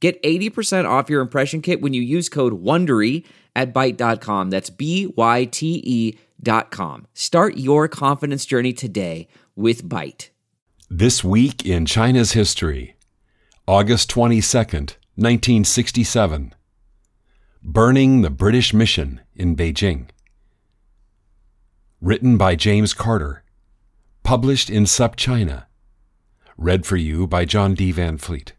Get 80% off your impression kit when you use code WONDERY at Byte.com. That's B-Y-T-E dot com. Start your confidence journey today with Byte. This week in China's history, August 22nd, 1967. Burning the British Mission in Beijing. Written by James Carter. Published in SupChina. Read for you by John D. Van Fleet.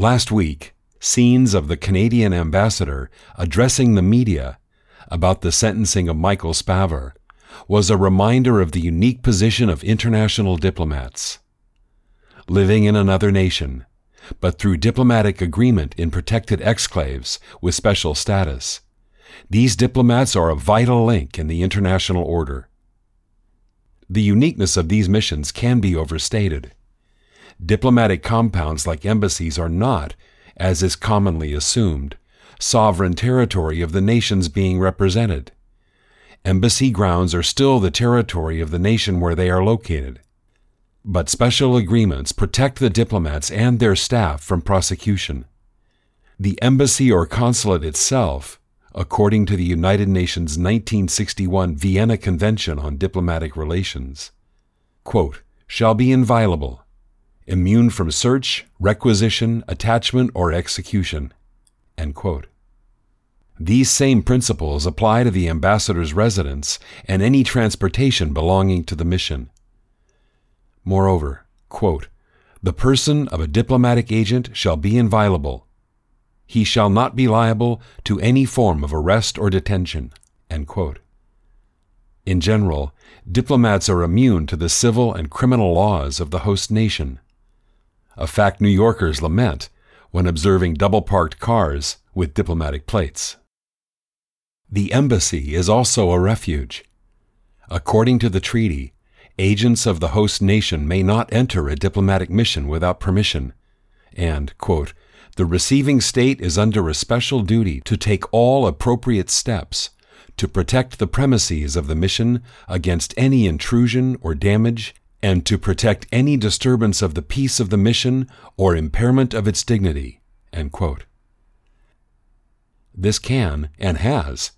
Last week, scenes of the Canadian ambassador addressing the media about the sentencing of Michael Spavor was a reminder of the unique position of international diplomats. Living in another nation, but through diplomatic agreement in protected exclaves with special status, these diplomats are a vital link in the international order. The uniqueness of these missions can be overstated. Diplomatic compounds like embassies are not, as is commonly assumed, sovereign territory of the nations being represented. Embassy grounds are still the territory of the nation where they are located. But special agreements protect the diplomats and their staff from prosecution. The embassy or consulate itself, according to the United Nations 1961 Vienna Convention on Diplomatic Relations, quote, shall be inviolable immune from search, requisition, attachment, or execution. These same principles apply to the ambassador's residence and any transportation belonging to the mission. Moreover, quote, the person of a diplomatic agent shall be inviolable. He shall not be liable to any form of arrest or detention. In general, diplomats are immune to the civil and criminal laws of the host nation a fact New Yorkers lament when observing double parked cars with diplomatic plates. The embassy is also a refuge. According to the treaty, agents of the host nation may not enter a diplomatic mission without permission, and, quote, the receiving state is under a special duty to take all appropriate steps to protect the premises of the mission against any intrusion or damage and to protect any disturbance of the peace of the mission or impairment of its dignity. This can, and has,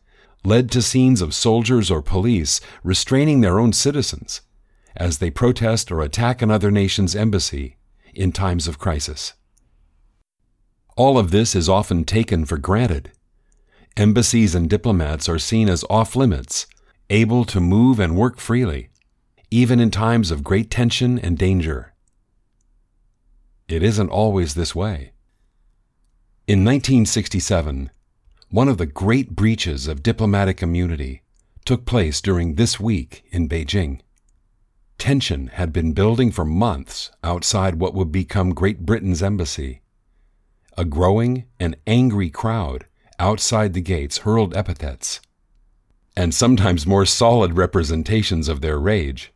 led to scenes of soldiers or police restraining their own citizens as they protest or attack another nation's embassy in times of crisis. All of this is often taken for granted. Embassies and diplomats are seen as off limits, able to move and work freely even in times of great tension and danger. It isn't always this way. In 1967, one of the great breaches of diplomatic immunity took place during this week in Beijing. Tension had been building for months outside what would become Great Britain's embassy. A growing and angry crowd outside the gates hurled epithets, and sometimes more solid representations of their rage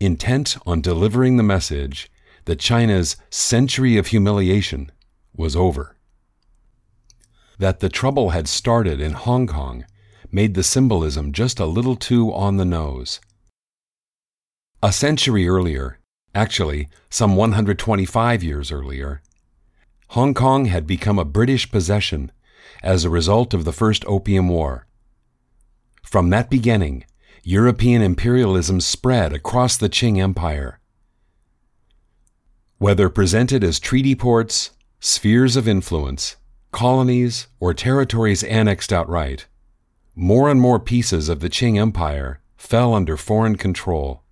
intent on delivering the message that China's century of humiliation was over. That the trouble had started in Hong Kong made the symbolism just a little too on the nose. A century earlier, actually some 125 years earlier, Hong Kong had become a British possession as a result of the First Opium War. From that beginning, European imperialism spread across the Qing Empire. Whether presented as treaty ports, spheres of influence, colonies, or territories annexed outright, more and more pieces of the Qing Empire fell under foreign control.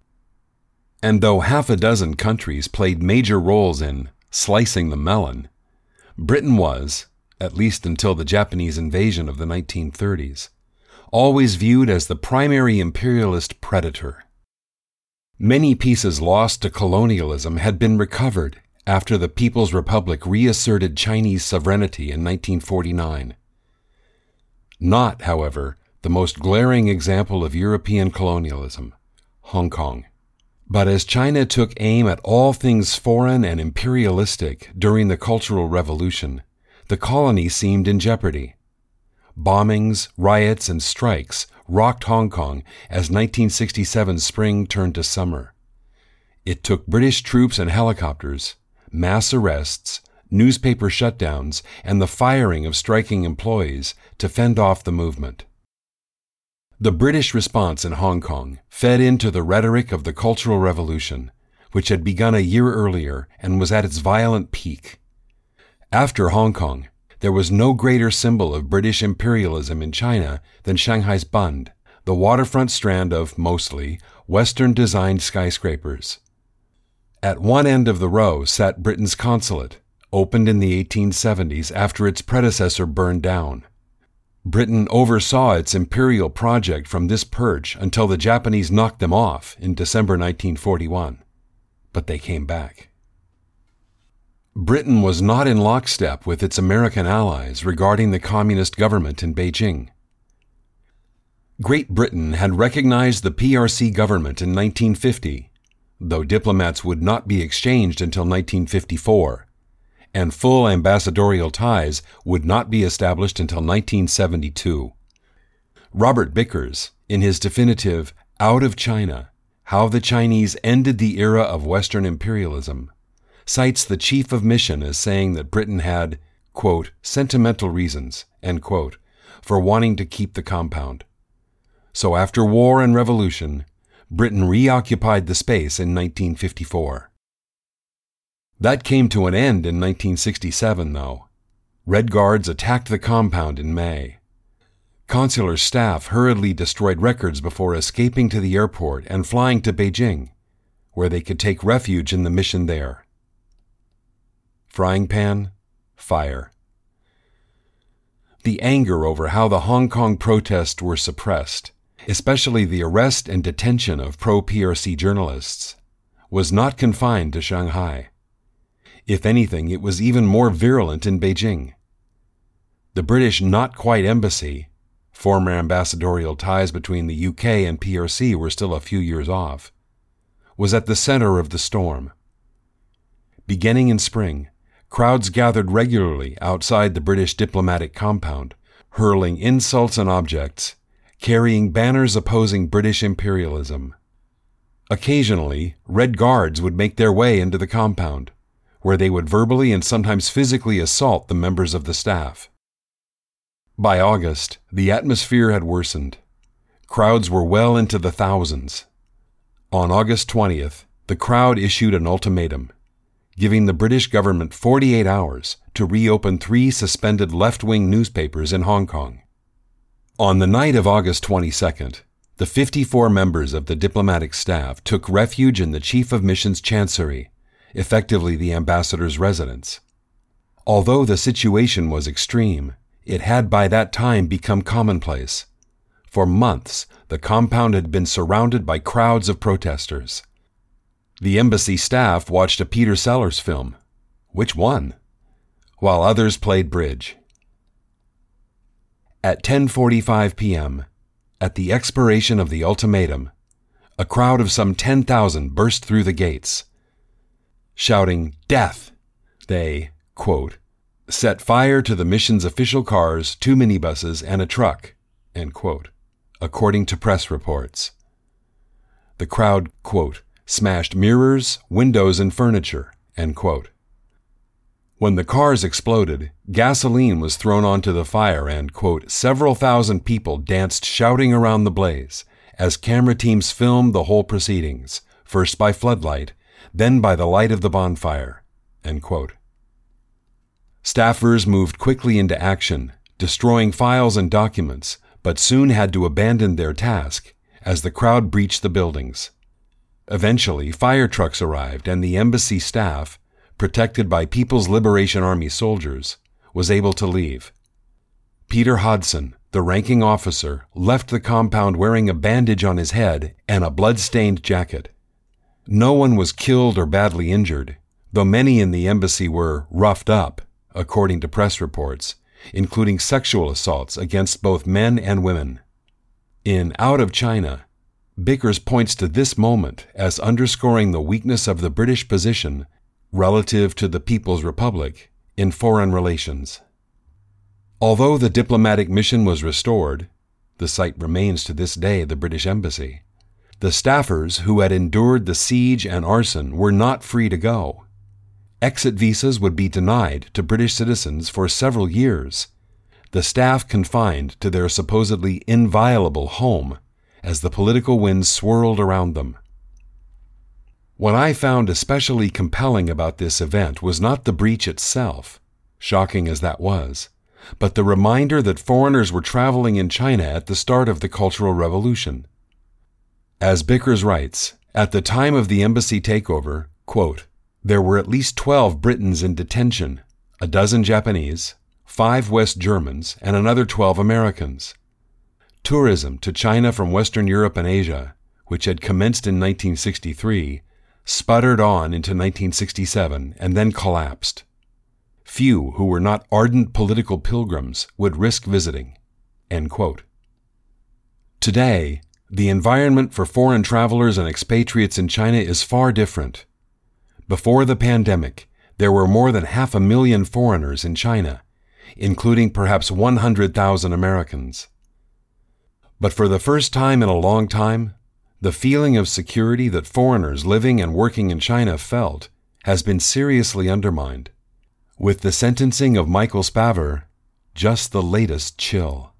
And though half a dozen countries played major roles in slicing the melon, Britain was, at least until the Japanese invasion of the 1930s, always viewed as the primary imperialist predator. Many pieces lost to colonialism had been recovered after the People's Republic reasserted Chinese sovereignty in 1949. Not, however, the most glaring example of European colonialism, Hong Kong. But as China took aim at all things foreign and imperialistic during the Cultural Revolution, the colony seemed in jeopardy. Bombings, riots, and strikes rocked Hong Kong as 1967 spring turned to summer. It took British troops and helicopters, mass arrests, newspaper shutdowns, and the firing of striking employees to fend off the movement. The British response in Hong Kong fed into the rhetoric of the Cultural Revolution, which had begun a year earlier and was at its violent peak. After Hong Kong, there was no greater symbol of British imperialism in China than Shanghai's Bund, the waterfront strand of, mostly, Western designed skyscrapers. At one end of the row sat Britain's consulate, opened in the 1870s after its predecessor burned down. Britain oversaw its imperial project from this perch until the Japanese knocked them off in December 1941. But they came back. Britain was not in lockstep with its American allies regarding the communist government in Beijing. Great Britain had recognized the PRC government in 1950, though diplomats would not be exchanged until 1954, and full ambassadorial ties would not be established until 1972. Robert Bickers, in his definitive Out of China How the Chinese Ended the Era of Western Imperialism, cites the chief of mission as saying that Britain had, quote, sentimental reasons, quote, for wanting to keep the compound. So after war and revolution, Britain reoccupied the space in 1954. That came to an end in 1967, though. Red Guards attacked the compound in May. Consular staff hurriedly destroyed records before escaping to the airport and flying to Beijing, where they could take refuge in the mission there. Frying pan, fire. The anger over how the Hong Kong protests were suppressed, especially the arrest and detention of pro PRC journalists, was not confined to Shanghai. If anything, it was even more virulent in Beijing. The British Not Quite Embassy, former ambassadorial ties between the UK and PRC were still a few years off, was at the center of the storm. Beginning in spring, crowds gathered regularly outside the British diplomatic compound, hurling insults and objects, carrying banners opposing British imperialism. Occasionally, Red Guards would make their way into the compound, where they would verbally and sometimes physically assault the members of the staff. By August, the atmosphere had worsened. Crowds were well into the thousands. On August 20th, the crowd issued an ultimatum giving the British government 48 hours to reopen three suspended left wing newspapers in Hong Kong. On the night of August 22nd, the 54 members of the diplomatic staff took refuge in the Chief of Mission's Chancery, effectively the ambassador's residence. Although the situation was extreme, it had by that time become commonplace. For months, the compound had been surrounded by crowds of protesters. The embassy staff watched a Peter Sellers film. Which one? While others played bridge. At 10:45 p.m., at the expiration of the ultimatum, a crowd of some 10,000 burst through the gates. Shouting, Death! They, quote, set fire to the mission's official cars, two minibuses, and a truck, quote, according to press reports. The crowd, quote, smashed mirrors, windows, and furniture. When the cars exploded, gasoline was thrown onto the fire and, quote, several thousand people danced shouting around the blaze as camera teams filmed the whole proceedings, first by floodlight, then by the light of the bonfire. Staffers moved quickly into action, destroying files and documents, but soon had to abandon their task as the crowd breached the buildings. Eventually, fire trucks arrived, and the embassy staff, protected by People's Liberation Army soldiers, was able to leave. Peter Hodson, the ranking officer, left the compound wearing a bandage on his head and a blood-stained jacket. No one was killed or badly injured, though many in the embassy were roughed up, according to press reports, including sexual assaults against both men and women. In Out of China, Bickers points to this moment as underscoring the weakness of the British position relative to the People's Republic in foreign relations. Although the diplomatic mission was restored, the site remains to this day the British Embassy. The staffers who had endured the siege and arson were not free to go. Exit visas would be denied to British citizens for several years, the staff confined to their supposedly inviolable home as the political winds swirled around them. What I found especially compelling about this event was not the breach itself, shocking as that was, but the reminder that foreigners were traveling in China at the start of the Cultural Revolution. As Bickers writes, at the time of the embassy takeover, quote, there were at least 12 Britons in detention, a dozen Japanese, five West Germans, and another 12 Americans. Tourism to China from Western Europe and Asia, which had commenced in 1963, sputtered on into 1967 and then collapsed. Few who were not ardent political pilgrims would risk visiting. Today, the environment for foreign travelers and expatriates in China is far different. Before the pandemic, there were more than half a million foreigners in China, including perhaps 100,000 Americans. But for the first time in a long time, the feeling of security that foreigners living and working in China felt has been seriously undermined, with the sentencing of Michael Spavor just the latest chill.